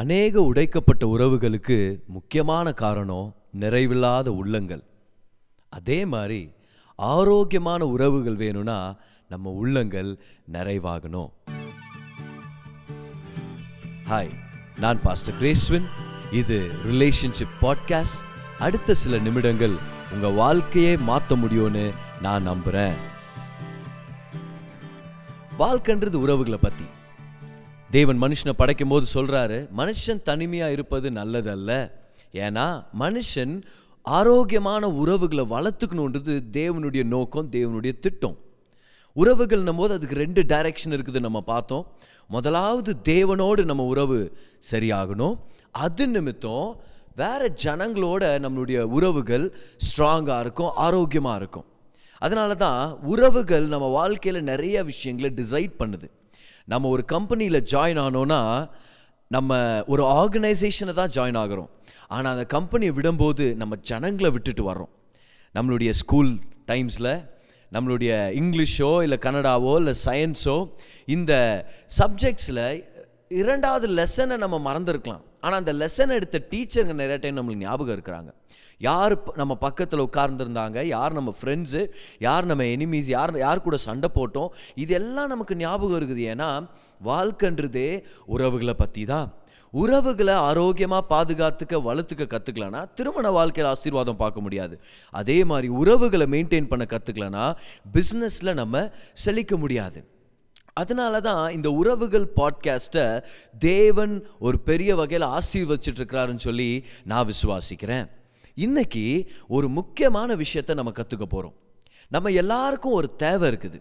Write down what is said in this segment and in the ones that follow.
அநேக உடைக்கப்பட்ட உறவுகளுக்கு முக்கியமான காரணம் நிறைவில்லாத உள்ளங்கள். அதே மாதிரி ஆரோக்கியமான உறவுகள் வேணும்னா நம்ம உள்ளங்கள் நிறைவாகணும். ஹாய் நான் பாஸ்டர் கிரேஸ்வின் இது ரிலேஷன்ஷிப் பாட்காஸ்ட் அடுத்த சில நிமிடங்கள் உங்க வாழ்க்கையே மாற்ற முடியும்னு நான் நம்புறேன். வாழ்க்கைன்றது உறவுகளை பற்றி தேவன் மனுஷனை படைக்கும் போது சொல்கிறாரு மனுஷன் தனிமையாக இருப்பது நல்லதல்ல. ஏன்னா மனுஷன் ஆரோக்கியமான உறவுகளை வளர்த்துக்கணுன்றது தேவனுடைய நோக்கம் தேவனுடைய திட்டம். உறவுகள்னும் போது அதுக்கு ரெண்டு டைரக்ஷன் இருக்குது நம்ம பார்த்தோம். முதலாவது தேவனோடு நம்ம உறவு சரியாகணும். அது நிமித்தம் வேற ஜனங்களோட நம்மளுடைய உறவுகள் ஸ்ட்ராங்காக இருக்கும் ஆரோக்கியமாக இருக்கும். அதனால தான் உறவுகள் நம்ம வாழ்க்கையில் நிறைய விஷயங்களை டிசைட் பண்ணுது. நம்ம ஒரு கம்பெனியில் ஜாயின் ஆனோன்னா நம்ம ஒரு ஆர்கனைசேஷனை தான் ஜாயின் ஆகிறோம். ஆனால் அந்த கம்பெனியை விடும்போது நம்ம ஜனங்களை விட்டுட்டு வர்றோம். நம்மளுடைய ஸ்கூல் டைம்ஸில் நம்மளுடைய இங்கிலீஷோ இல்லை கன்னடாவோ இல்லை சயின்ஸோ இந்த சப்ஜெக்ட்ஸில் இரண்டாவது லெசனை நம்ம மறந்துருக்கலாம். ஆனால் அந்த லெசன் எடுத்த டீச்சருங்க நிறைய டைம் நம்மளுக்கு ஞாபகம் இருக்கிறாங்க. யார் நம்ம பக்கத்தில் உட்கார்ந்துருந்தாங்க யார் நம்ம ஃப்ரெண்ட்ஸு யார் நம்ம எனிமீஸ் யார் யார் கூட சண்டை போட்டோம் இதெல்லாம் நமக்கு ஞாபகம் இருக்குது. ஏன்னா வாழ்க்கைன்றதே உறவுகளை பற்றி தான் உறவுகளை ஆரோக்கியமாக பாதுகாத்துக்க வளர்த்துக்க கற்றுக்கலனா திருமண வாழ்க்கையில் ஆசீர்வாதம் பார்க்க முடியாது. அதே மாதிரி உறவுகளை மெயின்டைன் பண்ண கற்றுக்கலனா பிஸ்னஸில் நம்ம செழிக்க முடியாது. அதனால தான் இந்த உறவுகள் பாட்காஸ்ட்டை தேவன் ஒரு பெரிய வகையில் ஆசீர்வச்சிட்டு இருக்கிறாருன்னு சொல்லி நான் விசுவாசிக்கிறேன். இன்னைக்கு ஒரு முக்கியமான விஷயத்தை நம்ம கற்றுக்க போகிறோம் நம்ம எல்லாருக்கும் ஒரு தேவை இருக்குது.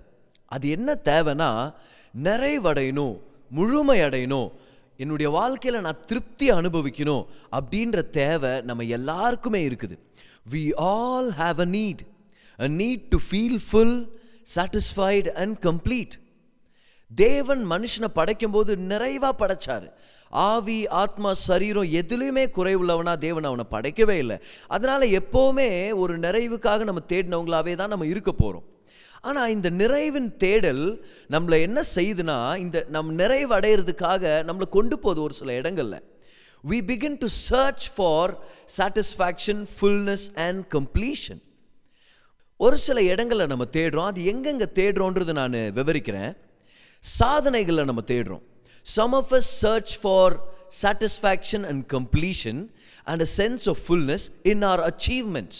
அது என்ன தேவைன்னா நிறைவடையணும் முழுமையடையணும் என்னுடைய வாழ்க்கையில் நான் திருப்தி அனுபவிக்கணும் அப்படின்ற தேவை நம்ம எல்லாருக்குமே இருக்குது. We all have a need a need to feel full satisfied and complete தேவன் மனுஷனை படைக்கும் போது நிறைவாக படைச்சாரு. ஆவி ஆத்மா சரீரம் எதுலேயுமே குறைவுள்ளவனா தேவன் அவனை படைக்கவே இல்லை. அதனால எப்போவுமே ஒரு நிறைவுக்காக நம்ம தேடினவங்களாவே தான் நம்ம இருக்க போகிறோம் ஆனால் இந்த நிறைவின் தேடல் நம்மளை என்ன செய்யுதுன்னா இந்த நம் நிறைவு அடையிறதுக்காக நம்மளை கொண்டு போகுது ஒரு சில இடங்களில். We begin to search for satisfaction fullness and completion ஒரு சில இடங்களில் நம்ம தேடுறோம். அது எங்கெங்கே தேடுறோன்றது நான் விவரிக்கிறேன். சாதனைகளை நம்ம தேடுறோம். Some of a search for satisfaction and completion and a sense of fullness in our achievements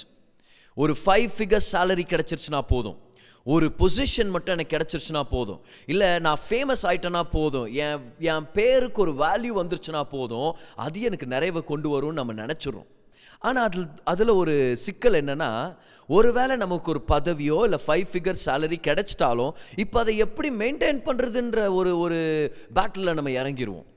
ஒரு ஃபைவ் ஃபிகர் சேலரி கிடைச்சிருச்சுன்னா போதும். ஒரு பொசிஷன் மட்டும் எனக்கு கிடைச்சிருச்சுன்னா போதும். இல்லை நான் ஃபேமஸ் ஆயிட்டேன்னா போதும். என் என் பேருக்கு ஒரு வேல்யூ வந்துருச்சுன்னா போதும். அது எனக்கு நிறைவை கொண்டு வரும்னு நம்ம நினச்சிரும் ஆனால் அதில் அதில் ஒரு சிக்கல் என்னன்னா ஒருவேளை நமக்கு ஒரு பதவியோ இல்லை ஃபைவ் ஃபிகர் சேலரி கிடைச்சிட்டாலும் இப்போ அதை எப்படி மெயின்டைன் பண்ணுறதுன்ற ஒரு ஒரு பேட்டிலில் நம்ம இறங்கிருவோம்.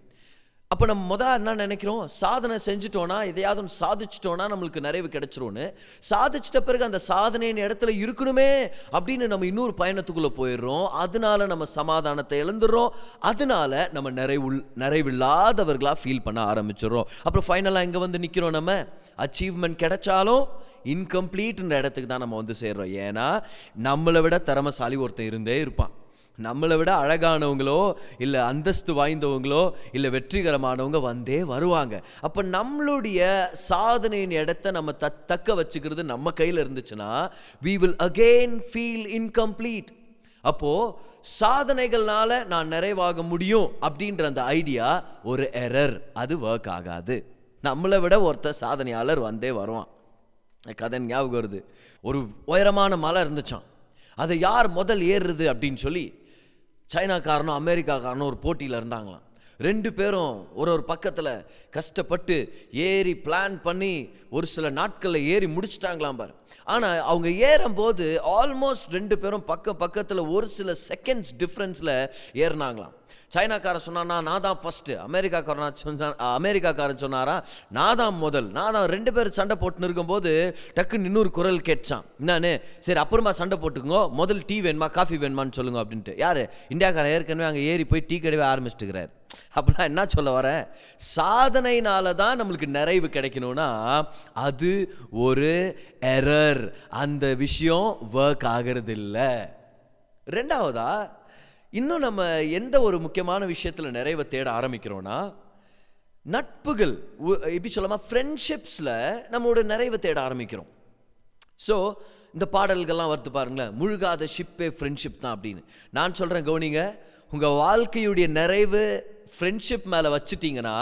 அப்போ நம்ம முதல்ல என்ன நினைக்கிறோம்? சாதனை செஞ்சுட்டோன்னா எதையாவது ஒன்று சாதிச்சிட்டோன்னா நம்மளுக்கு நிறைவு கிடைச்சிரும்னு. சாதிச்சிட்ட பிறகு அந்த சாதனையின் இடத்துல இருக்கணுமே அப்படின்னு நம்ம இன்னொரு பயணத்துக்குள்ளே போயிடுறோம். அதனால நம்ம சமாதானத்தை இழந்துடுறோம். அதனால நம்ம நிறைவு நிறைவில்லாதவர்களாக ஃபீல் பண்ண ஆரம்பிச்சிடுறோம். அப்புறம் ஃபைனலாக இங்கே வந்து நிற்கிறோம் நம்ம. அச்சீவ்மெண்ட் கிடைச்சாலும் இன்கம்ப்ளீட்ன்ற இடத்துக்கு தான் நம்ம வந்து சேர்றோம். ஏன்னா நம்மளை விட திறமசாலி ஒருத்தன் இருந்தே இருப்பான். நம்மளை விட அழகானவங்களோ இல்லை அந்தஸ்து வாய்ந்தவங்களோ இல்லை வெற்றிகரமானவங்க வந்தே வருவாங்க. அப்போ நம்மளுடைய சாதனையின் இடத்த நம்ம த தக்க வச்சுக்கிறது நம்ம கையில் இருந்துச்சுன்னா we will again feel incomplete அப்போது சாதனைகள்னால நான் நிறைவாக முடியும் அப்படின்ற அந்த ஐடியா ஒரு எரர் அது ஒர்க் ஆகாது. நம்மளை விட ஒருத்தர் சாதனையாளர் வந்தே வருவான். கதை ஞாபகம் வருது. ஒரு உயரமான மலை இருந்துச்சான் அதை யார் முதல் ஏறுறது அப்படின்னு சொல்லி சைனாக்காரனும் அமெரிக்காக்காரனும் ஒரு போட்டியில் இருந்தாங்களாம். ரெண்டு பேரும் ஒரு ஒரு பக்கத்தில் கஷ்டப்பட்டு ஏறி பிளான் பண்ணி ஒரு சில நாட்களில் ஏறி முடிச்சிட்டாங்களாம் பாரு. ஆனால் அவங்க ஏறும்போது ஆல்மோஸ்ட் ரெண்டு பேரும் பக்கம் பக்கத்தில் ஒரு சில செகண்ட்ஸ் டிஃப்ரென்ஸில் ஏறினாங்களாம். சைனாக்காரன் சொன்னானா நான் தான் ஃபஸ்ட்டு அமெரிக்காக்காரன் சொன்னா அமெரிக்காக்காரன் சொன்னாரா நான் தான் முதல். நான் தான் ரெண்டு பேரும் சண்டை போட்டுன்னு இருக்கும்போது டக்குன்னு இன்னொரு குரல் கேட்டான் என்னன்னு? சரி அப்புறமா சண்டை போட்டுக்கோங்க. முதல் டீ வேணுமா காஃபி வேணுமான்னு சொல்லுங்க அப்படின்ட்டு. யார்? இந்தியாக்காரன் ஏற்கனவே அங்கே ஏறி போய் டீ கடைவே ஆரம்பிச்சிட்டுக்கிறார் அப்போ நான் என்ன சொல்ல வரேன்? சாதனைனால தான் நம்மளுக்கு நிறைவு கிடைக்கணும்னா அது ஒரு எரர் அந்த விஷயம் ஒர்க் ஆகிறது இல்லை ரெண்டாவதா இன்னும் நம்ம எந்த ஒரு முக்கியமான விஷயத்தில் நிறைவை தேட ஆரம்பிக்கிறோன்னா நட்புகள் உ- எப்படி சொல்லாமா ஃப்ரெண்ட்ஷிப்ஸில் நம்மளோட நிறைவை தேட ஆரம்பிக்கிறோம். ஸோ இந்த பாடல்கள்லாம் வருது பாருங்களேன் முழுகாத ஷிப்பே ஃப்ரெண்ட்ஷிப் தான் அப்படின்னு. நான் சொல்கிறேன் கவுனிங்க உங்கள் வாழ்க்கையுடைய நிறைவு ஃப்ரெண்ட்ஷிப் மேலே வச்சுட்டிங்கன்னா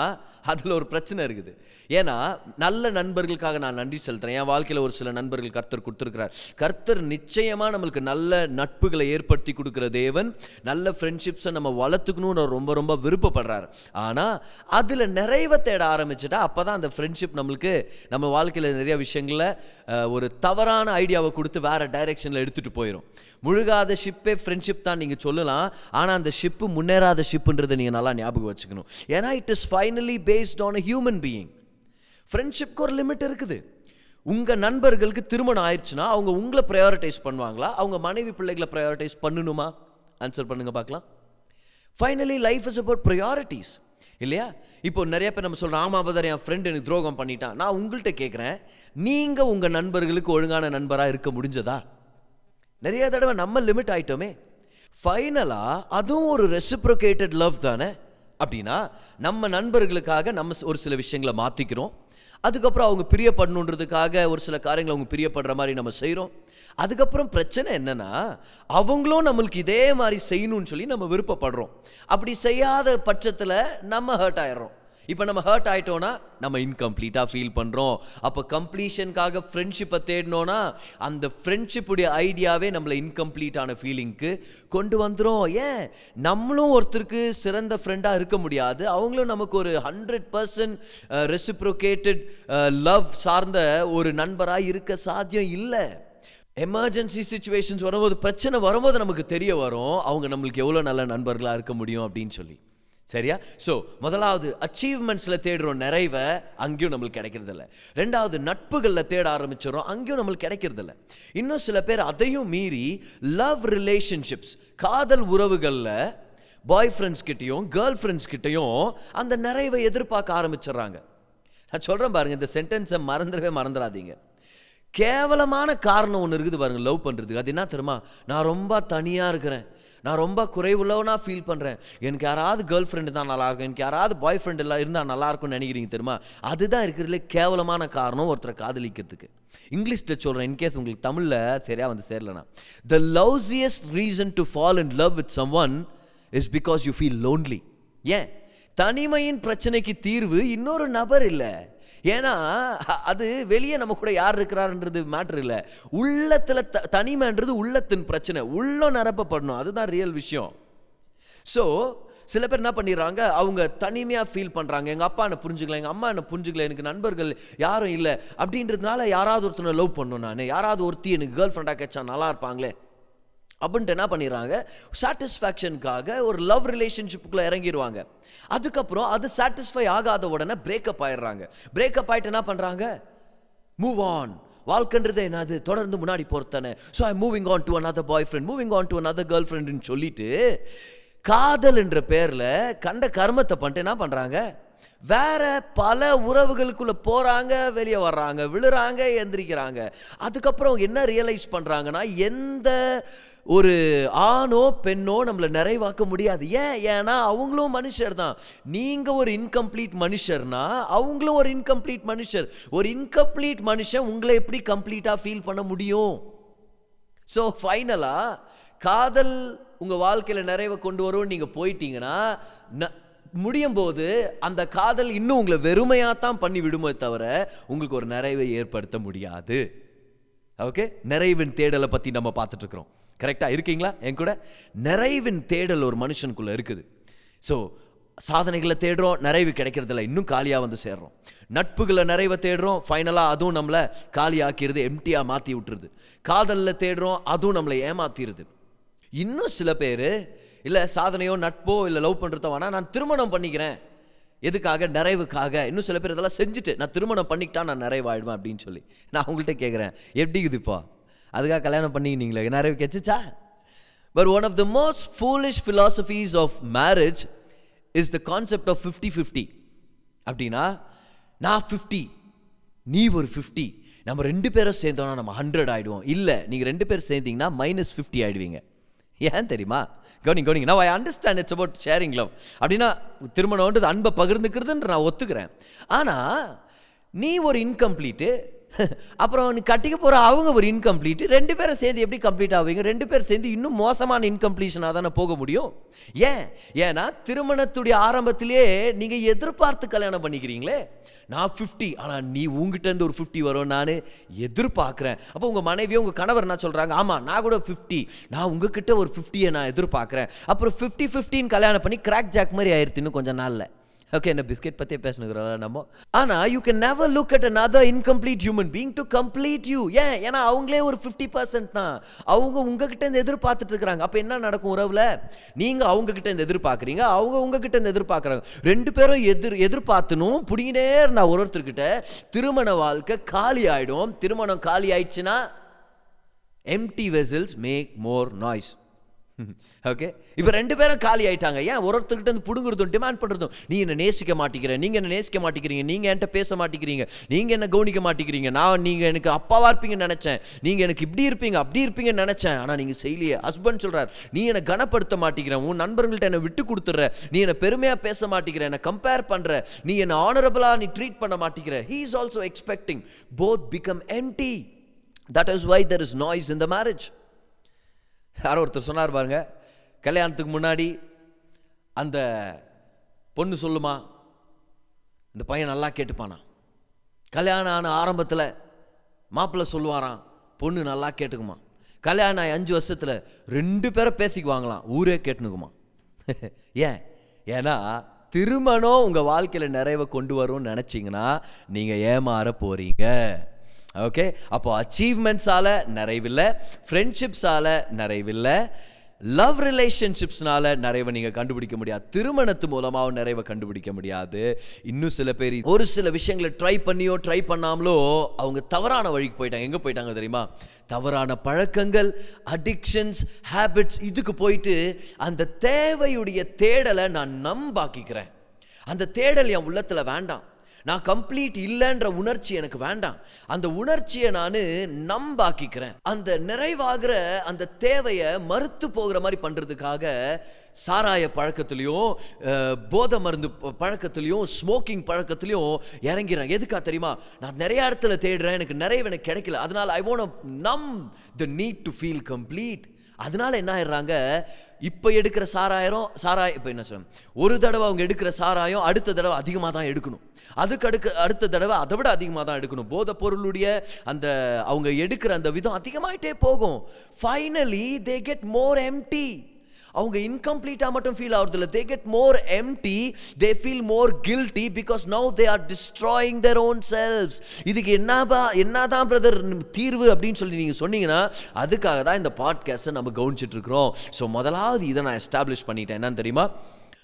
அதில் ஒரு பிரச்சனை இருக்குது. ஏன்னா நல்ல நண்பர்களுக்காக நான் நன்றி செலுத்துறேன். என் வாழ்க்கையில் ஒரு சில நண்பர்கள் கர்த்தர் கொடுத்துருக்கிறார். கர்த்தர் நிச்சயமாக நம்மளுக்கு நல்ல நட்புகளை ஏற்படுத்தி கொடுக்குற தேவன் நல்ல ஃப்ரெண்ட்ஷிப்ஸை நம்ம வளர்த்துக்கணும்னு ரொம்ப ரொம்ப விருப்பப்படுறாரு. ஆனால் அதில் நிறைவை தேட ஆரம்பிச்சுட்டா அப்போ தான் அந்த ஃப்ரெண்ட்ஷிப் நம்மளுக்கு நம்ம வாழ்க்கையில் நிறைய விஷயங்களில் ஒரு தவறான ஐடியாவை கொடுத்து வேறு டைரெக்ஷனில் எடுத்துகிட்டு போயிடும் முழுகாத ஷிப்பே ஃப்ரெண்ட்ஷிப் தான் நீங்கள் சொல்லலாம். ஆனால் அந்த ஷிப்பு முன்னேறாத ஷிப்புன்றதை நீங்கள் நல்லா ஞாபகம் வச்சுக்கணும். ஏன்னா it is finally based on a human being ஃப்ரெண்ட்ஷிப்க்கு ஒரு லிமிட் இருக்குது. உங்கள் நண்பர்களுக்கு திருமணம் ஆயிடுச்சுன்னா அவங்க உங்களை ப்ரையாரிட்டைஸ் பண்ணுவாங்களா? அவங்க மனைவி பிள்ளைகளை ப்ரையாரிட்டைஸ் பண்ணணுமா ஆன்சர் பண்ணுங்க பார்க்கலாம். Finally life is about priorities இல்லையா? இப்போ நிறைய பேர் நம்ம சொல்கிறோம் ஆமா பதர் என் ஃப்ரெண்ட் எனக்கு துரோகம் பண்ணிட்டான். நான் உங்கள்கிட்ட கேட்குறேன் நீங்கள் உங்கள் நண்பர்களுக்கு ஒழுங்கான நண்பராக இருக்க முடிஞ்சதா? நிறைய தடவை நம்ம லிமிட் ஆயிட்டோமே. ஃபைனலாக அதுவும் ஒரு ரெசிப்ரோகேட்டட் லவ் தானே? அப்படின்னா நம்ம நண்பர்களுக்காக நம்ம ஒரு சில விஷயங்களை மாற்றிக்கிறோம் அதுக்கப்புறம் அவங்க பிரியப்படணுன்றதுக்காக ஒரு சில காரியங்களை அவங்க பிரியப்படுற மாதிரி நம்ம செய்கிறோம் அதுக்கப்புறம் பிரச்சனை என்னென்னா அவங்களும் நம்மளுக்கு இதே மாதிரி செய்யணும்னு சொல்லி நம்ம விருப்பப்படுறோம். அப்படி செய்யாத பட்சத்தில் நம்ம ஹர்ட் ஆயிடுறோம். இப்போ நம்ம ஹர்ட் ஆயிட்டோம்னா நம்ம இன்கம்ப்ளீட்டாக ஃபீல் பண்ணுறோம் அப்போ கம்ப்ளீஷனுக்காக ஃப்ரெண்ட்ஷிப்பை தேடினோன்னா அந்த ஃப்ரெண்ட்ஷிப்புடைய ஐடியாவே நம்மளை இன்கம்ப்ளீட்டான ஃபீலிங்க்கு கொண்டு வந்துடும் ஏன்? நம்மளும் ஒருத்தருக்கு சிறந்த ஃப்ரெண்டாக இருக்க முடியாது. அவங்களும் நமக்கு ஒரு ஹண்ட்ரட் பர்சன்ட் ரெசிப்ரோகேட்டட் லவ் சார்ந்த ஒரு நண்பராக இருக்க சாத்தியம் இல்லை. எமர்ஜென்சி சுச்சுவேஷன்ஸ் வரும்போது பிரச்சனை வரும்போது நமக்கு தெரிய வரும். அவங்க நம்மளுக்கு எவ்வளோ நல்ல நண்பர்களாக இருக்க முடியும் அப்படின்னு சொல்லி. சரியா? ஸோ முதலாவது அச்சீவ்மெண்ட்ஸில் தேடுறோம் நிறைவை அங்கேயும் நம்மளுக்கு கிடைக்கிறது இல்லை ரெண்டாவது நட்புகளில் தேட ஆரம்பிச்சிடறோம் அங்கேயும் நம்மளுக்கு கிடைக்கிறது இல்லை இன்னும் சில பேர் அதையும் மீறி லவ் ரிலேஷன்ஷிப்ஸ் காதல் உறவுகளில் பாய் ஃப்ரெண்ட்ஸ் கிட்டேயும் கேர்ள் ஃப்ரெண்ட்ஸ் கிட்டேயும் அந்த நிறைவை எதிர்பார்க்க ஆரம்பிச்சிடுறாங்க. நான் சொல்கிறேன் பாருங்கள் இந்த சென்டென்ஸை மறந்துடவே மறந்துடாதீங்க. கேவலமான காரணம் ஒன்று இருக்குது பாருங்கள் லவ் பண்ணுறதுக்கு அது என்ன தெரியுமா? நான் ரொம்ப தனியாக இருக்கிறேன். நான் ரொம்ப குறைவுள்ளவனாக ஃபீல் பண்ணுறேன் எனக்கு யாராவது கேர்ள் ஃப்ரெண்டு தான் நல்லாயிருக்கும். எனக்கு யாராவது பாய் ஃப்ரெண்ட் எல்லாம் இருந்தால் நல்லாயிருக்கும்னு நினைக்கிறீங்க தெரியுமா? அதுதான் இருக்கிறதுல கேவலமான காரணம் ஒருத்தரை காதலிக்கிறதுக்கு. இங்கிலீஷில் சொல்கிறேன் இன்கேஸ் உங்களுக்கு தமிழில் சரியாக வந்து சேரலனா the lousiest reason to fall in love with someone is because you feel lonely ஏன்? தனிமையின் பிரச்சனைக்கு தீர்வு இன்னொரு நபர் இல்லை. ஏன்னா அது வெளியே நம்ம கூட யார் இருக்கிறாருன்றது மேட்ரு இல்லை. உள்ளத்தில் த தனிமைன்றது உள்ளத்தின் பிரச்சனை. உள்ளம் நிரப்பப்படணும். அதுதான் ரியல் விஷயம். ஸோ சில பேர் என்ன பண்ணிடுறாங்க? அவங்க தனிமையாக ஃபீல் பண்ணுறாங்க எங்கள் அப்பா என்னை புரிஞ்சுக்கல எங்கள் அம்மா என்னை புரிஞ்சுக்கல எனக்கு நண்பர்கள் யாரும் இல்லை. அப்படின்றதுனால யாராவது ஒருத்தனை லவ் பண்ணணும் நான். யாராவது ஒருத்தி எனக்கு கேர்ள் ஃப்ரெண்டாக கேட்சா நல்லா இருப்பாங்களே. அப்படின்ட்டு என்ன பண்ணிடுறாங்க? சாட்டிஸ்ஃபேக்ஷனுக்காக ஒரு லவ் ரிலேஷன்ஷிப்புக்குள்ளே இறங்கிடுவாங்க அதுக்கப்புறம் அது சாட்டிஸ்ஃபை ஆகாத உடனே பிரேக்கப் ஆயிடுறாங்க. பிரேக்கப் ஆயிட்டு என்ன பண்ணுறாங்க மூவ் ஆன் வாழ்க்கைன்றது என்னது? தொடர்ந்து முன்னாடி போகிறதானே so I moving on to another boy friend moving on to another girl ஃப்ரெண்டுன்னு சொல்லிட்டு காதல் என்ற பேரில் கண்ட கர்மத்தை பண்ணிட்டு என்ன பண்ணுறாங்க வேற பல உறவுகளுக்குள்ள போறாங்க வெளியே வர்றாங்க விழுறாங்க எந்திரிக்கிறாங்க. அதுக்கப்புறம் என்ன ரியலைஸ் பண்றாங்கன்னா எந்த ஒரு ஆணோ பெண்ணோ நம்மளை நிறைவாக்க முடியாது. ஏன்? ஏன்னா அவங்களும் மனுஷர் தான். நீங்க ஒரு இன்கம்ப்ளீட் மனுஷர்னா அவங்களும் ஒரு இன்கம்ப்ளீட் மனுஷர். ஒரு இன்கம்ப்ளீட் மனுஷன் உங்களை எப்படி கம்ப்ளீட்டா ஃபீல் பண்ண முடியும்? ஸோ ஃபைனலாக காதல் உங்கள் வாழ்க்கையில் நிறைவை கொண்டு வரும்னு நீங்கள் போயிட்டீங்கன்னா ந- முடியும் போது அந்த காதல் இன்னும் உங்களை வெறுமையாக தான் பண்ணி விடுமே தவிர உங்களுக்கு ஒரு நிறைவை ஏற்படுத்த முடியாது. ஓகே நிறைவின் தேடலை பற்றி நம்ம பார்த்துட்டு இருக்கிறோம். கரெக்டாக இருக்கீங்களா? என் கூட? நிறைவின் தேடல் ஒரு மனுஷனுக்குள்ளே இருக்குது. ஸோ சாதனைகளை தேடுறோம் நிறைவு கிடைக்கிறதில்ல. இன்னும் காலியாக வந்து சேர்றோம். நட்புகளை நிறைவை தேடுறோம் ஃபைனலாக அதுவும் நம்மளை காலியாக்கிடுது எம்டியாக மாற்றி விட்டுருது. காதலில் தேடுறோம் அதுவும் நம்மளை ஏமாத்திடுது இன்னும் சில பேர் இல்லை சாதனையோ நட்போ இல்லை லவ் பண்ணுறத வேணா நான் திருமணம் பண்ணிக்கிறேன். எதுக்காக? நிறைவுக்காக. இன்னும் சில பேர் இதெல்லாம் செஞ்சுட்டு நான் திருமணம் பண்ணிக்கிட்டா நான் நிறைவாயிடுவேன் அப்படின்னு சொல்லி. நான் உங்கள்கிட்ட கேட்குறேன் எப்படி இதுப்பா? அதுக்காக கல்யாணம் பண்ணிக்கினீங்களே நிறைய கெச்சிச்சா? But one of the most foolish philosophies of marriage is the concept of fifty fifty அப்படின்னா நான் ஃபிஃப்டி நீ ஒரு ஃபிஃப்டி நம்ம ரெண்டு பேரும் சேர்ந்தோம்னா நம்ம ஹண்ட்ரட் ஆகிடுவோம் இல்லை நீங்கள் ரெண்டு பேர் சேர்ந்தீங்கன்னா மைனஸ் ஃபிஃப்டி ஆகிடுவீங்க ஏன் தெரியுமா? கவுனிங் கவுனிங் நான் I understand it's about sharing love அப்படின்னா திருமணம்ன்றது அன்பை பகிர்ந்துக்கிறதுன்ற நான் ஒத்துக்கிறேன். ஆனால் நீ ஒரு இன்கம்ப்ளீட்டு அப்புறம் நீ கட்டிக்க போகிற அவங்க ஒரு இன்கம்ப்ளீட் ரெண்டு பேரும் சேர்ந்து எப்படி கம்ப்ளீட் ஆவீங்க? ரெண்டு பேரும் சேர்ந்து இன்னும் மோசமான இன்கம்ப்ளீஷனாக தானே போக முடியும்? ஏன்? ஏன்னா திருமணத்துடைய ஆரம்பத்திலேயே நீங்கள் எதிர்பார்த்து கல்யாணம் பண்ணிக்கிறீங்களே? நான் ஃபிஃப்டி ஆனால் நீ உங்ககிட்டருந்து ஒரு ஃபிஃப்டி வரும் நான் எதிர்பார்க்குறேன். அப்போ உங்கள் மனைவியோ உங்கள் கணவர் என்ன சொல்கிறாங்க ஆமாம் நான் கூட ஃபிஃப்டி நான் உங்ககிட்ட ஒரு ஃபிஃப்டியை நான் எதிர்பார்க்குறேன். அப்புறம் ஃபிஃப்டி ஃபிஃப்டின்னு கல்யாணம் பண்ணி கிராக் ஜாக் மாதிரி ஆயிடுத்துன்னு கொஞ்சம் நாளில். ஓகே என்ன பிஸ்கெட் பற்றியே பேசணுங்கிறோம் நம்ம. ஆனால் you can never look at another incomplete human being to complete you ஏன்? ஏன்னா அவங்களே ஒரு ஃபிஃப்டி பர்சன்ட் தான். அவங்க உங்ககிட்ட இருந்து எதிர்பார்த்துட்டு இருக்கிறாங்க. அப்போ என்ன நடக்கும் உறவில்? நீங்கள் அவங்க கிட்ட இருந்து எதிர்பார்க்குறீங்க அவங்க உங்ககிட்ட இருந்து எதிர்பார்க்குறாங்க. ரெண்டு பேரும் எதிர் எதிர்பார்த்தனும் பிடிங்கினே இருந்தா ஒரு ஒருத்தர்கிட்ட திருமண வாழ்க்கை காலி ஆகிடும் திருமணம் காலி ஆயிடுச்சுன்னா empty vessels make more noise okay இப்போ ரெண்டு பேரும் காலி ஆயிட்டாங்க. ஏன்? ஒரு ஒருத்தர்கிட்ட இருந்து புடுங்குறதும் டிமாண்ட் பண்ணுறதும் நீ என்ன நேசிக்க மாட்டேங்கிற நீங்கள் என்ன நேசிக்க மாட்டேங்கிறீங்க நீங்கள் என்கிட்ட பேச மாட்டேங்கிறீங்க நீங்கள் என்ன கவனிக்க மாட்டேங்கிறீங்க. நான் நீங்கள் எனக்கு அப்பாவாக இருப்பீங்கன்னு நினச்சேன். நீங்கள் எனக்கு இப்படி இருப்பீங்க அப்படி இருப்பீங்கன்னு நினச்சேன். ஆனால் நீங்கள் செய்யலையே. ஹஸ்பண்ட் சொல்கிறார் நீ என்னை கனப்படுத்த மாட்டேங்கிற உன் நண்பர்கள்ட்ட என்னை விட்டு கொடுத்துட்ற. நீ என்னை பெருமையாக பேச மாட்டேங்கிற என்னை கம்பேர் பண்ணுற நீ என்னை ஆனரபிளாக நீ ட்ரீட் பண்ண மாட்டேங்கிற. He is also expecting both become empty that is why there is noise in the marriage யாரோ ஒருத்தர் சொன்னார் பாருங்க கல்யாணத்துக்கு முன்னாடி அந்த பொண்ணு சொல்லுமா இந்த பையன் நல்லா கேட்டுப்பானா? கல்யாணம் ஆன ஆரம்பத்தில் மாப்பிள்ளை சொல்லுவாராம் பொண்ணு நல்லா கேட்டுக்குமா? கல்யாணம் ஆகி அஞ்சு வருஷத்தில் ரெண்டு பேரை பேசிக்குவாங்களாம் ஊரே கேட்டுனுக்குமா? ஏன்? ஏன்னா திருமணம் உங்கள் வாழ்க்கையில் நிறைவை கொண்டு வரும்னு நினச்சிங்கன்னா நீங்கள் ஏமாற போகிறீங்க ஓகே அப்போ அச்சீவ்மெண்ட்ஸால் நிறைவில்லை ஃப்ரெண்ட்ஷிப்ஸால் நிறைவில்லை. லவ் ரிலேஷன்ஷிப்ஸ்னால நிறைவை நீங்கள் கண்டுபிடிக்க முடியாது. திருமணத்து மூலமாக நிறைவை கண்டுபிடிக்க முடியாது. இன்னும் சில பேர் ஒரு சில விஷயங்களை ட்ரை பண்ணியோ ட்ரை பண்ணாமலோ அவங்க தவறான வழிக்கு போயிட்டாங்க. எங்கே போயிட்டாங்க தெரியுமா? தவறான பழக்கங்கள் அடிக்ஷன்ஸ் ஹேபிட்ஸ் இதுக்கு போயிட்டு அந்த தேவையுடைய தேடலை நான் நம்பாக்கிக்கிறேன். அந்த தேடல் என் உள்ளத்தில் வேண்டாம். நான் கம்ப்ளீட் இல்லைன்ற உணர்ச்சி எனக்கு வேண்டாம். அந்த உணர்ச்சியை நான் நம்பாக்கிக்கிறேன். அந்த நிறைவாகிற அந்த தேவையை மறுத்து போகிற மாதிரி பண்ணுறதுக்காக சாராய பழக்கத்துலேயும் போதை மருந்து பழக்கத்துலேயும் ஸ்மோக்கிங் பழக்கத்துலேயும் இறங்கிறேன். எதுக்கா தெரியுமா? நான் நிறைய இடத்துல தேடுறேன். எனக்கு நிறைய எனக்கு கிடைக்கல. அதனால் ஐ வாண்ட் நம் the need to feel complete அதனால என்ன ஆயிடுறாங்க? இப்போ எடுக்கிற சாராயிரம் சாராயம் இப்போ என்ன சொல்றேன் ஒரு தடவை அவங்க எடுக்கிற சாராயம் அடுத்த தடவை அதிகமாக தான் எடுக்கணும். அதுக்கு அடுக்க அடுத்த தடவை அதை விட அதிகமாக தான் எடுக்கணும். போத பொருளுடைய அந்த அவங்க எடுக்கிற அந்த விதம் அதிகமாயிட்டே போகும். Finally they get more empty அவங்க இன்கம்ப்ளீட்டாக மட்டும் ஃபீல் ஆகுறது இல்லை they get more empty they feel more guilty because now they are destroying their own selves இதுக்கு என்னபா என்னதான் பிரதர் தீர்வு அப்படின்னு சொல்லி நீங்கள் சொன்னீங்கன்னா அதுக்காக தான் இந்த பாட்காஸ்ட்டை நம்ம கவனிச்சிட்டு இருக்கிறோம். ஸோ முதலாவது இதை நான் எஸ்டாப்ளிஷ் பண்ணிட்டேன். என்னன்னு தெரியுமா?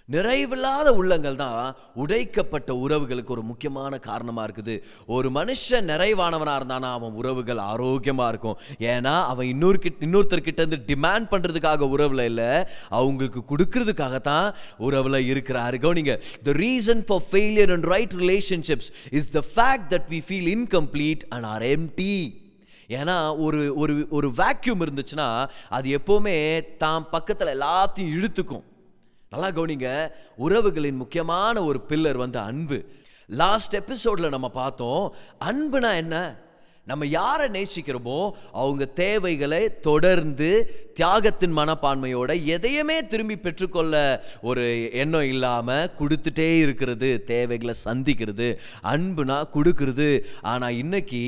நிறைவில்லாத உள்ளங்கள் தான் உடைக்கப்பட்ட உறவுகளுக்கு ஒரு முக்கியமான காரணமாக இருக்குது. ஒரு மனுஷன் நிறைவானவனாக இருந்தானா அவன் உறவுகள் ஆரோக்கியமாக இருக்கும். ஏன்னா அவன் இன்னொரு கிட்ட இன்னொருத்தர்கிட்ட இருந்து டிமாண்ட் பண்ணுறதுக்காக உறவில் இல்லை அவங்களுக்கு கொடுக்கறதுக்காக தான் உறவில் இருக்கிறாரு. கவனிங்க the reason for failure and right relationships is the fact that we feel incomplete and are empty ஏன்னா ஒரு ஒரு ஒரு வேக்யூம் இருந்துச்சுன்னா அது எப்போவுமே தான் பக்கத்தில் எல்லாத்தையும் இழுத்துக்கும். நல்லா கவனிங்க. உறவுகளின் முக்கியமான ஒரு பில்லர் வந்து அன்பு. லாஸ்ட் எபிசோடில் நம்ம பார்த்தோம் அன்புனா என்ன? நம்ம யாரை நேசிக்கிறோமோ அவங்க தேவைகளை தொடர்ந்து தியாகத்தின் மனப்பான்மையோட எதையுமே திரும்பி பெற்றுக்கொள்ள ஒரு எண்ணம் இல்லாமல் கொடுத்துட்டே இருக்கிறது தேவைகளை சந்திக்கிறது அன்புனா கொடுக்கறது. ஆனால் இன்னைக்கு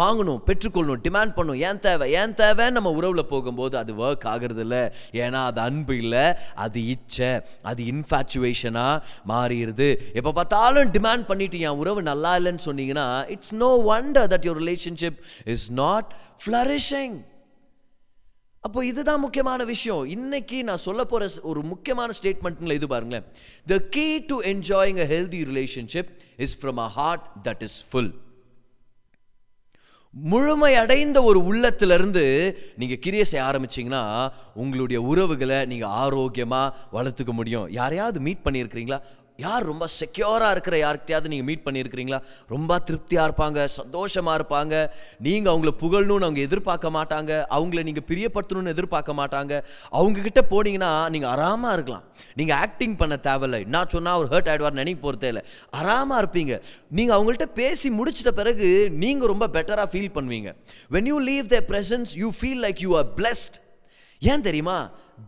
வாங்கணும் பெற்றுக்கொள்ளணும் டிமாண்ட் பண்ணணும். ஏன் தேவை? ஏன் தேவைன்னு நம்ம உறவில் போகும்போது அது ஒர்க் ஆகிறது இல்லை ஏன்னா அது அன்பு இல்லை அது இச்சை அது இன்ஃபேச்சுவேஷனாக மாறிடுது. எப்போ பார்த்தாலும் டிமாண்ட் பண்ணிட்டு என் உறவு நல்லா இல்லைன்னு சொன்னீங்கன்னா it's no wonder that your relationship is not flourishing அப்போ இதுதான் முக்கியமான விஷயம். இன்னைக்கு நான் சொல்ல போற ஒரு முக்கியமான ஸ்டேட்மெண்ட்ல இது பாருங்களேன். The key to enjoying a healthy relationship is from a heart that is full முழுமை அடைந்த ஒரு உள்ளத்திலிருந்து நீங்க கிரியை செய்ய ஆரம்பிச்சீங்கன்னா உங்களுடைய உறவுகளை நீங்க ஆரோக்கியமா வளர்த்துக்க முடியும். யாரையாவது மீட் பண்ணியிருக்கிறீங்களா? யார் ரொம்ப செக்யூராக இருக்கிற யார்கிட்டயாவது நீங்கள் மீட் பண்ணியிருக்கிறீங்களா? ரொம்ப திருப்தியாக இருப்பாங்க சந்தோஷமாக இருப்பாங்க. நீங்கள் அவங்கள புகழணும்னு அவங்க எதிர்பார்க்க மாட்டாங்க. அவங்கள நீங்கள் பிரியப்படுத்தணும்னு எதிர்பார்க்க மாட்டாங்க. அவங்கக்கிட்ட போனீங்கன்னா நீங்கள் ஆறாமல் இருக்கலாம். நீங்கள் ஆக்டிங் பண்ண தேவையில்லை. நான் சொன்னால் அவர் ஹர்ட் ஆகிடுவார் நினைக்க போகிறதே இல்லை. ஆறாமல் இருப்பீங்க. நீங்கள் அவங்கள்ட்ட பேசி முடிச்சிட்ட பிறகு நீங்கள் ரொம்ப பெட்டராக ஃபீல் பண்ணுவீங்க. When you leave the presence you feel like you are blessed. ஏன் தெரியுமா?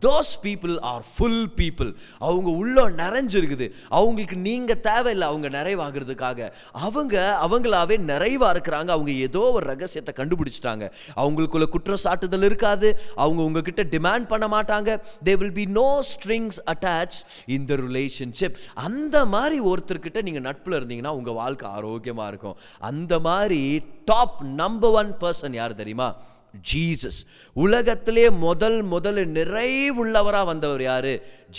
Those people are full people அவங்க உள்ள நிறைஞ்சிருக்குது. அவங்களுக்கு நீங்கள் தேவையில்லை அவங்க நிறைவாகிறதுக்காக. அவங்க அவங்களாவே நிறைவாக இருக்கிறாங்க. அவங்க ஏதோ ஒரு ரகசியத்தை கண்டுபிடிச்சிட்டாங்க. அவங்களுக்குள்ள குற்றச்சாட்டுதல் இருக்காது. அவங்க உங்ககிட்ட டிமாண்ட் பண்ண மாட்டாங்க. They will be no strings attach in the relationship அந்த மாதிரி ஒருத்தர்கிட்ட நீங்கள் நட்பில் இருந்தீங்கன்னா உங்கள் வாழ்க்கை ஆரோக்கியமாக இருக்கும். அந்த மாதிரி டாப் நம்பர் ஒன் பர்சன் யார் தெரியுமா? ஜீசஸ் உலகத்திலே முதல் முதல் நிறைவுள்ளவராக வந்தவர் யார்?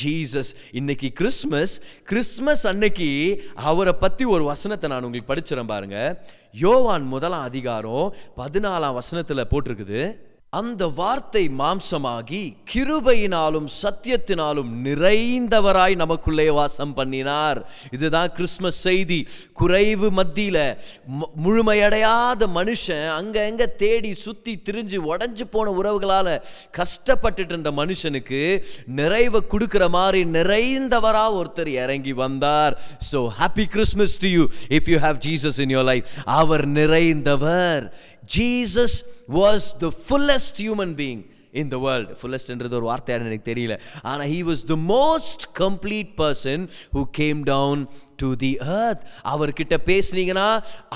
ஜீசஸ் இன்னைக்கு கிறிஸ்மஸ் கிறிஸ்மஸ் அன்னைக்கு அவரை பற்றி ஒரு வசனத்தை நான் உங்களுக்கு படிச்சிடறேன் பாருங்க. யோவான் முதலாம் அதிகாரம் பதினாலாம் வசனத்தில் போட்டிருக்குது. அந்த வார்த்தை மாம்சமாகி கிருபையினாலும் சத்தியத்தினாலும் நிறைந்தவராய் நமக்குள்ளே வாசம் பண்ணினார். இதுதான் கிறிஸ்மஸ் செய்தி. குறைவு மத்தியில் மு- முழுமையடையாத மனுஷன் அங்கே எங்கே தேடி சுற்றி திரிஞ்சு உடஞ்சி போன உறவுகளால் கஷ்டப்பட்டுட்டு இருந்த மனுஷனுக்கு நிறைவை கொடுக்குற மாதிரி நிறைந்தவராக ஒருத்தர் இறங்கி வந்தார். So happy Christmas to you if you have Jesus in your life அவர் நிறைந்தவர். Jesus was the fullest human being in the world ஃபுல்லஸ்ட்ன்றது ஒரு வார்த்தையான எனக்கு தெரியல. ஆனால் he was the most complete person who came down to the earth. அவர்கிட்ட பேசுனீங்கன்னா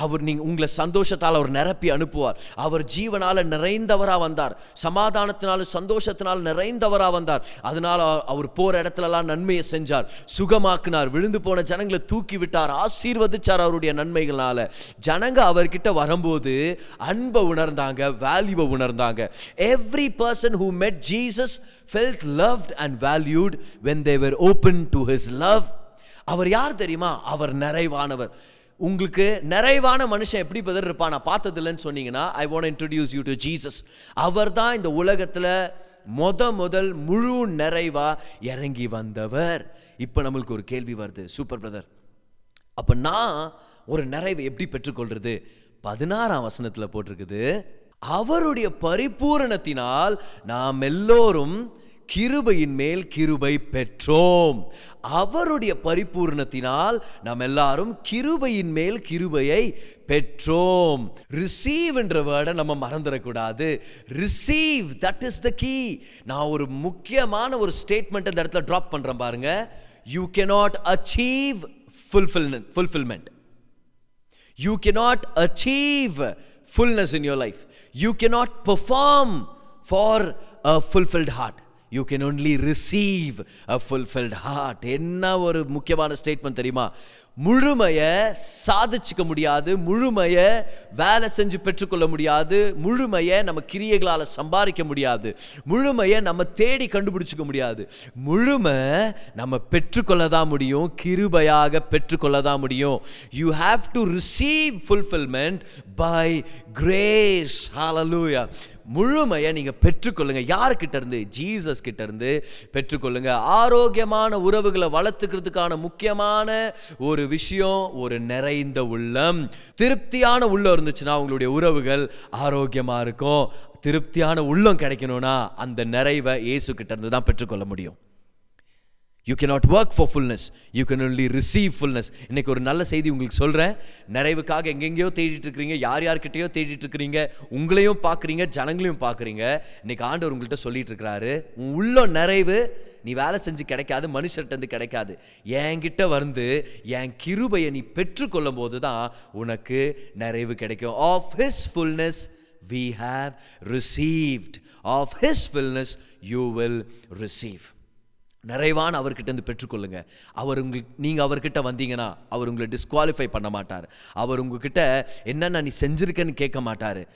அவர் நீங்கள் உங்களை சந்தோஷத்தால் அவர் நிரப்பி அனுப்புவார். அவர் ஜீவனால் நிறைந்தவராக வந்தார். சமாதானத்தினாலும் சந்தோஷத்தினால் நிறைந்தவராக வந்தார். அதனால அவர் போகிற இடத்துலலாம் நன்மையை செஞ்சார். சுகமாக்குனார். விழுந்து போன ஜனங்களை தூக்கி விட்டார். ஆசீர்வதிச்சார் அவருடைய நன்மைகளால் ஜனங்க அவர்கிட்ட வரும்போது அன்பை உணர்ந்தாங்க வேல்யூவை உணர்ந்தாங்க. Every person who met Jesus felt loved and valued when they were open to his love அவர் யார் தெரியுமா? அவர் நிறைவானவர். உங்களுக்கு நிறைவான மனுஷன் எப்படி பதில் இருப்பான்? நான் பார்த்ததில்லைன்னு சொன்னீங்கன்னா I want introduce you to Jesus அவர் தான் இந்த உலகத்தில் முத முதல் முழு நிறைவாக இறங்கி வந்தவர். இப்போ நம்மளுக்கு ஒரு கேள்வி வருது. சூப்பர் பிரதர் அப்போ நான் ஒரு நிறைவை எப்படி பெற்றுக்கொள்றது? பதினாறாம் வசனத்தில் போட்டிருக்குது. அவருடைய பரிபூரணத்தினால் நாம் எல்லோரும் கிருபையின் மேல் கிருபை பெற்றோம். அவருடைய பரிபூரணத்தினால் நாம் எல்லாரும் கிருபையின் மேல் கிருபையை பெற்றோம். ரிசீவ் என்ற வேர்டை நம்ம மறந்துடக்கூடாது. Receive that is the key நான் ஒரு முக்கியமான ஒரு ஸ்டேட்மெண்ட் இந்த இடத்துல ட்ராப் பண்ணுறேன் பாருங்க. You cannot achieve fulfilment fulfilment you cannot achieve fullness in your life you cannot perform for a fulfilled heart you can only receive a fulfilled heart என்ன ஒரு முக்கியமான ஸ்டேட்மெண்ட் தெரியுமா? முழுமைய சாதிச்சுக்க முடியாது முழுமைய வேலை செஞ்சு பெற்றுக்கொள்ள முடியாது முழுமைய நம்ம கிரியைகளால் சம்பாதிக்க முடியாது முழுமைய நம்ம தேடி கண்டுபிடிச்சிக்க முடியாது. முழுமை நம்ம பெற்றுக்கொள்ள தான் முடியும் கிருபையாக பெற்றுக்கொள்ள தான் முடியும். You have to receive fulfilment by grace hallelujah முழுமையை நீங்கள் பெற்றுக்கொள்ளுங்க. யார்கிட்ட இருந்து ஜீசஸ் கிட்ட இருந்து பெற்றுக்கொள்ளுங்க. ஆரோக்கியமான உறவுகளை வளர்த்துக்கிறதுக்கான முக்கியமான ஒரு விஷயம் ஒரு நிறைந்த உள்ளம். திருப்தியான உள்ளம் இருந்துச்சுன்னா உங்களுடைய உறவுகள் ஆரோக்கியமாக இருக்கும். திருப்தியான உள்ளம் கிடைக்கணும்னா அந்த நிறைவை இயேசு கிட்ட இருந்து தான் பெற்றுக்கொள்ள முடியும். You cannot work for fullness you can only receive fullness இன்னைக்கு ஒரு நல்ல செய்தி உங்களுக்கு சொல்கிறேன் நிறைவுக்காக எங்கெங்கேயோ தேடிட்டு இருக்கிறீங்க. யார் யார்கிட்டயோ தேடிட்டு இருக்கிறீங்க. உங்களையும் பார்க்குறீங்க. ஜனங்களையும் பார்க்குறீங்க. இன்னைக்கு ஆண்டவர் உங்கள்கிட்ட சொல்லிட்டு இருக்கிறாரு. உன் உள்ள நிறைவு நீ வேலை செஞ்சு கிடைக்காது. மனுஷர்கிட்ட இருந்து கிடைக்காது. என்கிட்ட வந்து என் கிருபையை நீ பெற்றுக்கொள்ளும் போது தான் உனக்கு நிறைவு கிடைக்கும். Of his fullness we have received of his fullness you will receive நிறைவான அவர்கிட்ட பெற்றுக்கொள்ளுங்க. அவர் உங்களுக்கு நீங்கள் அவர்கிட்ட வந்தீங்கன்னா அவர் உங்களை டிஸ்குவாலிஃபை பண்ண மாட்டார். அவர் உங்ககிட்ட என்னென்ன நீ செஞ்சிருக்கன்னு கேட்க மாட்டார்.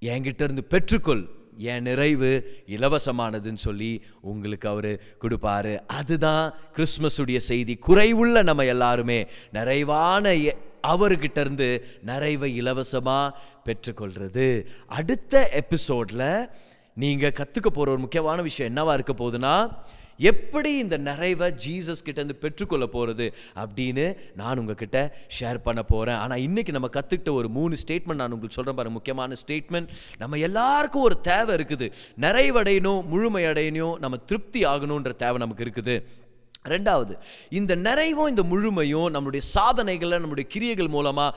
என்கிட்ட இருந்து பெற்றுக்கொள். என் நிறைவு இலவசமானதுன்னு சொல்லி உங்களுக்கு அவர் கொடுப்பாரு. அதுதான் கிறிஸ்மஸுடைய செய்தி. குறைவுள்ள நம்ம எல்லாருமே நிறைவான எ- அவர்கிட்ட இருந்து நிறைவை இலவசமாக பெற்றுக்கொள்றது. அடுத்த எபிசோடில் நீங்கள் கற்றுக்க போகிற ஒரு முக்கியமான விஷயம் என்னவா இருக்க போகுதுன்னா எப்படி இந்த நிறைவை ஜீசஸ் கிட்டேருந்து பெற்றுக்கொள்ள போகிறது அப்படின்னு நான் உங்ககிட்ட ஷேர் பண்ண போகிறேன் ஆனால் இன்றைக்கி நம்ம கற்றுக்கிட்ட ஒரு மூணு ஸ்டேட்மெண்ட் நான் உங்களுக்கு சொல்கிறேன் பாருங்க. முக்கியமான ஸ்டேட்மெண்ட் நம்ம எல்லாருக்கும் ஒரு தேவை இருக்குது. நிறைவடையணும் முழுமையடையணும் நம்ம திருப்தி ஆகணுன்ற தேவை நமக்கு இருக்குது. ரெண்டாவது இந்த நிறைவும் இந்த முழுமையும் நம்மளுடைய சாதனைகளை நம்மளுடைய கிரியைகள் மூலமாக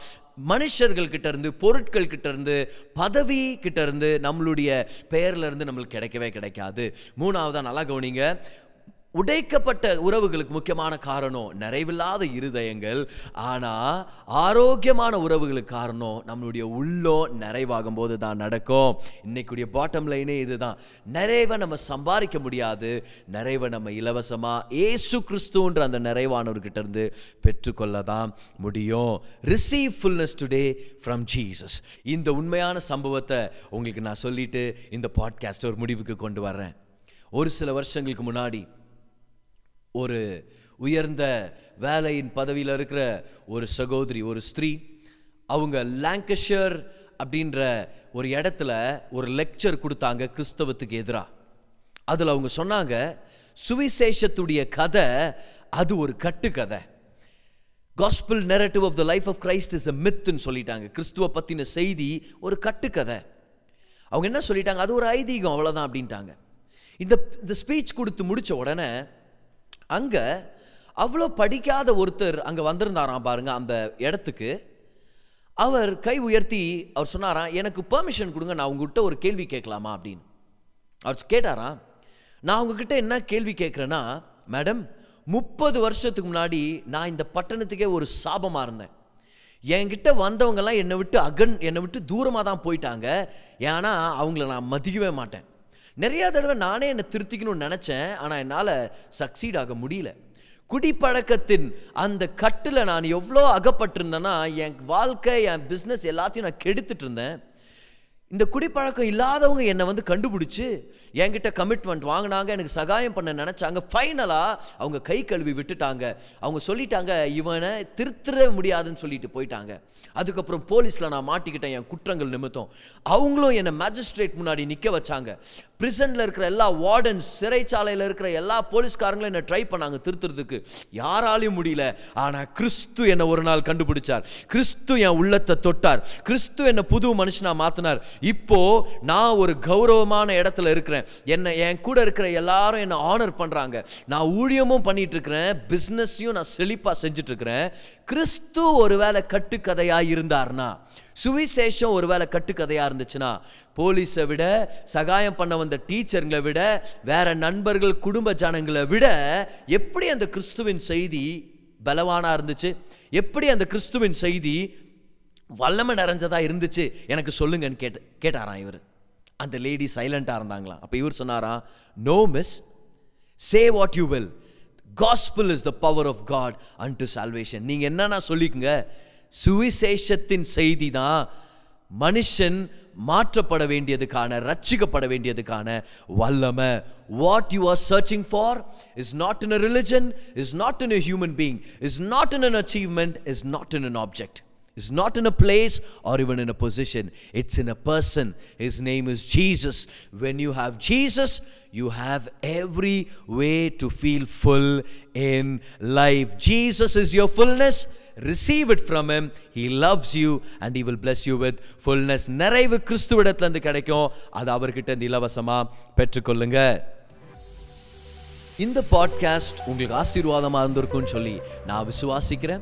மனுஷர்கள் கிட்டேருந்து பொருட்கள் கிட்டேருந்து பதவி கிட்டேருந்து நம்மளுடைய பெயர்லேருந்து நம்மளுக்கு கிடைக்கவே கிடைக்காது. மூணாவதாக நல்லா கவனிங்க. உடைக்கப்பட்ட உறவுகளுக்கு முக்கியமான காரணம் நிறைவில்லாத இருதயங்கள். ஆனால் ஆரோக்கியமான உறவுகளுக்கு காரணம் நம்மளுடைய உள்ளம் நிறைவாகும் போது தான் நடக்கும். இன்னைக்குடைய பாட்டம் லைனே இதுதான். நிறைவை நம்ம சம்பாதிக்க முடியாது. நிறைவை நம்ம இலவசமாக ஏசு கிறிஸ்துன்ற அந்த நிறைவானவர்கிட்ட இருந்து பெற்றுக்கொள்ள தான் முடியும். Receive fullness today from Jesus இந்த உண்மையான சம்பவத்தை உங்களுக்கு நான் சொல்லிட்டு இந்த பாட்காஸ்ட் ஒரு முடிவுக்கு கொண்டு வரேன் ஒரு சில வருஷங்களுக்கு முன்னாடி ஒரு உயர்ந்த வேலையின் பதவியில் இருக்கிற ஒரு சகோதரி ஒரு ஸ்திரீ அவங்க லாங்கஷர் அப்படின்ற ஒரு இடத்துல ஒரு லெக்சர் கொடுத்தாங்க கிறிஸ்தவத்துக்கு எதிராக அதில் அவங்க சொன்னாங்க சுவிசேஷத்துடைய கதை அது ஒரு கட்டுக்கதை. Gospel narrative of the life of Christ is a மித்துன்னு சொல்லிட்டாங்க. கிறிஸ்துவ பற்றின செய்தி ஒரு கட்டுக்கதை. அவங்க என்ன சொல்லிட்டாங்க? அது ஒரு ஐதீகம் அவ்வளோதான் அப்படின்ட்டாங்க. இந்த இந்த ஸ்பீச் கொடுத்து முடித்த உடனே அங்கே அவ்வளோ படிக்காத ஒருத்தர் அங்கே வந்திருந்தாராம் பாருங்க அந்த இடத்துக்கு. அவர் கை உயர்த்தி அவர் சொன்னாராம் எனக்கு பெர்மிஷன் கொடுங்க நான் உங்ககிட்ட ஒரு கேள்வி கேட்கலாமா? அப்படின்னு. அவர் கேட்டாராம் நான் உங்ககிட்ட என்ன கேள்வி கேட்குறேன்னா மேடம் முப்பது வருஷத்துக்கு முன்னாடி நான் இந்த பட்டணத்துக்கே ஒரு சாபமாக இருந்தேன். என்கிட்ட வந்தவங்கெல்லாம் என்னை விட்டு அகன் என்னை விட்டு தூரமாக தான் போயிட்டாங்க. ஏன்னா அவங்கள நான் மதிக்கவே மாட்டேன். நிறைய தடவை நானே என்னை திருத்திக்கணும்னு நினச்சேன் ஆனால் என்னால் சக்சீட் ஆக முடியல. குடிப்பழக்கத்தின் அந்த கட்டில் நான் எவ்வளோ அகப்பட்டிருந்தேன்னா என் வாழ்க்கை என் பிஸ்னஸ் எல்லாத்தையும் நான் கெடுத்துட்டு இருந்தேன். இந்த குடிப்பழக்கம் இல்லாதவங்க என்னை வந்து கண்டுபிடிச்சி என்கிட்ட கமிட்மெண்ட் வாங்கினாங்க எனக்கு சகாயம் பண்ண நினச்சாங்க. ஃபைனலாக அவங்க கை கழுவி விட்டுட்டாங்க. அவங்க சொல்லிட்டாங்க இவனை திருத்திட முடியாதுன்னு சொல்லிட்டு போயிட்டாங்க. அதுக்கப்புறம் போலீஸில் நான் மாட்டிக்கிட்டேன் என் குற்றங்கள் நிமித்தம். அவங்களும் என்னை மேஜிஸ்ட்ரேட் முன்னாடி நிற்க வச்சாங்க. பிரிசனில் இருக்கிற எல்லா வார்டன்ஸ் சிறைச்சாலையில் இருக்கிற எல்லா போலீஸ்காரங்களும் என்னை ட்ரை பண்ணாங்க திருத்துறதுக்கு. யாராலையும் முடியல. ஆனால் கிறிஸ்து என்னை ஒரு நாள் கண்டுபிடிச்சார். கிறிஸ்து என் உள்ளத்தை தொட்டார். கிறிஸ்து என்னை புது மனுஷனாக மாற்றினார் இப்போ நான் ஒரு கௌரவமான இடத்துல இருக்கிறேன். என்னை என் கூட இருக்கிற எல்லாரும் என்னை ஆனர் பண்ணுறாங்க நான் ஊழியமும் பண்ணிட்டு இருக்கிறேன் பிஸ்னஸையும் நான் செழிப்பாக செஞ்சுட்டு இருக்கிறேன் கிறிஸ்து ஒருவேளை கட்டுக்கதையாக இருந்தார்னா சுவிசேஷம் ஒருவேளை கட்டுக்கதையாக இருந்துச்சுன்னா போலீஸை விட சகாயம் பண்ண வந்த டீச்சருங்களை விட வேற நண்பர்கள் குடும்ப ஜனங்களை விட எப்படி அந்த கிறிஸ்துவின் செய்தி பலவானா இருந்துச்சு? எப்படி அந்த கிறிஸ்துவின் செய்தி வல்லமை நிறைஞ்சதாக இருந்துச்சு எனக்கு சொல்லுங்கன்னு கேட்டு கேட்டாராம் இவர். அந்த லேடி சைலண்டாக இருந்தாங்களாம். அப்போ இவர் சொன்னாராம் no miss say what you will gospel is the power of God and to salvation நீங்கள் என்னன்னா சொல்லிக்குங்க சுவிசேஷத்தின் செய்தி தான் மனுஷன் மாற்றப்பட வேண்டியதுக்கான ரட்சிக்கப்பட வேண்டியதுக்கான வல்லமை. What you are searching for is not in a religion is not in a human being is not in an achievement is not in an object is not in a place or even in a position. It's in a person. His name is Jesus. When you have Jesus, you have every way to feel full in life. Jesus is your fullness. Receive it from Him. He loves you and He will bless you with fullness. நிறைவு கிறிஸ்துவிடத்திலிருந்து கிடைக்கும் அது அவர்கிட்ட இருந்து இலவசமா பெற்றுக்கொள்ளுங்க இந்த podcast உங்களுக்கு ஆசீர்வாதமா இருந்திருக்கும்னு சொல்லி நான் விசுவாசிக்கிறேன்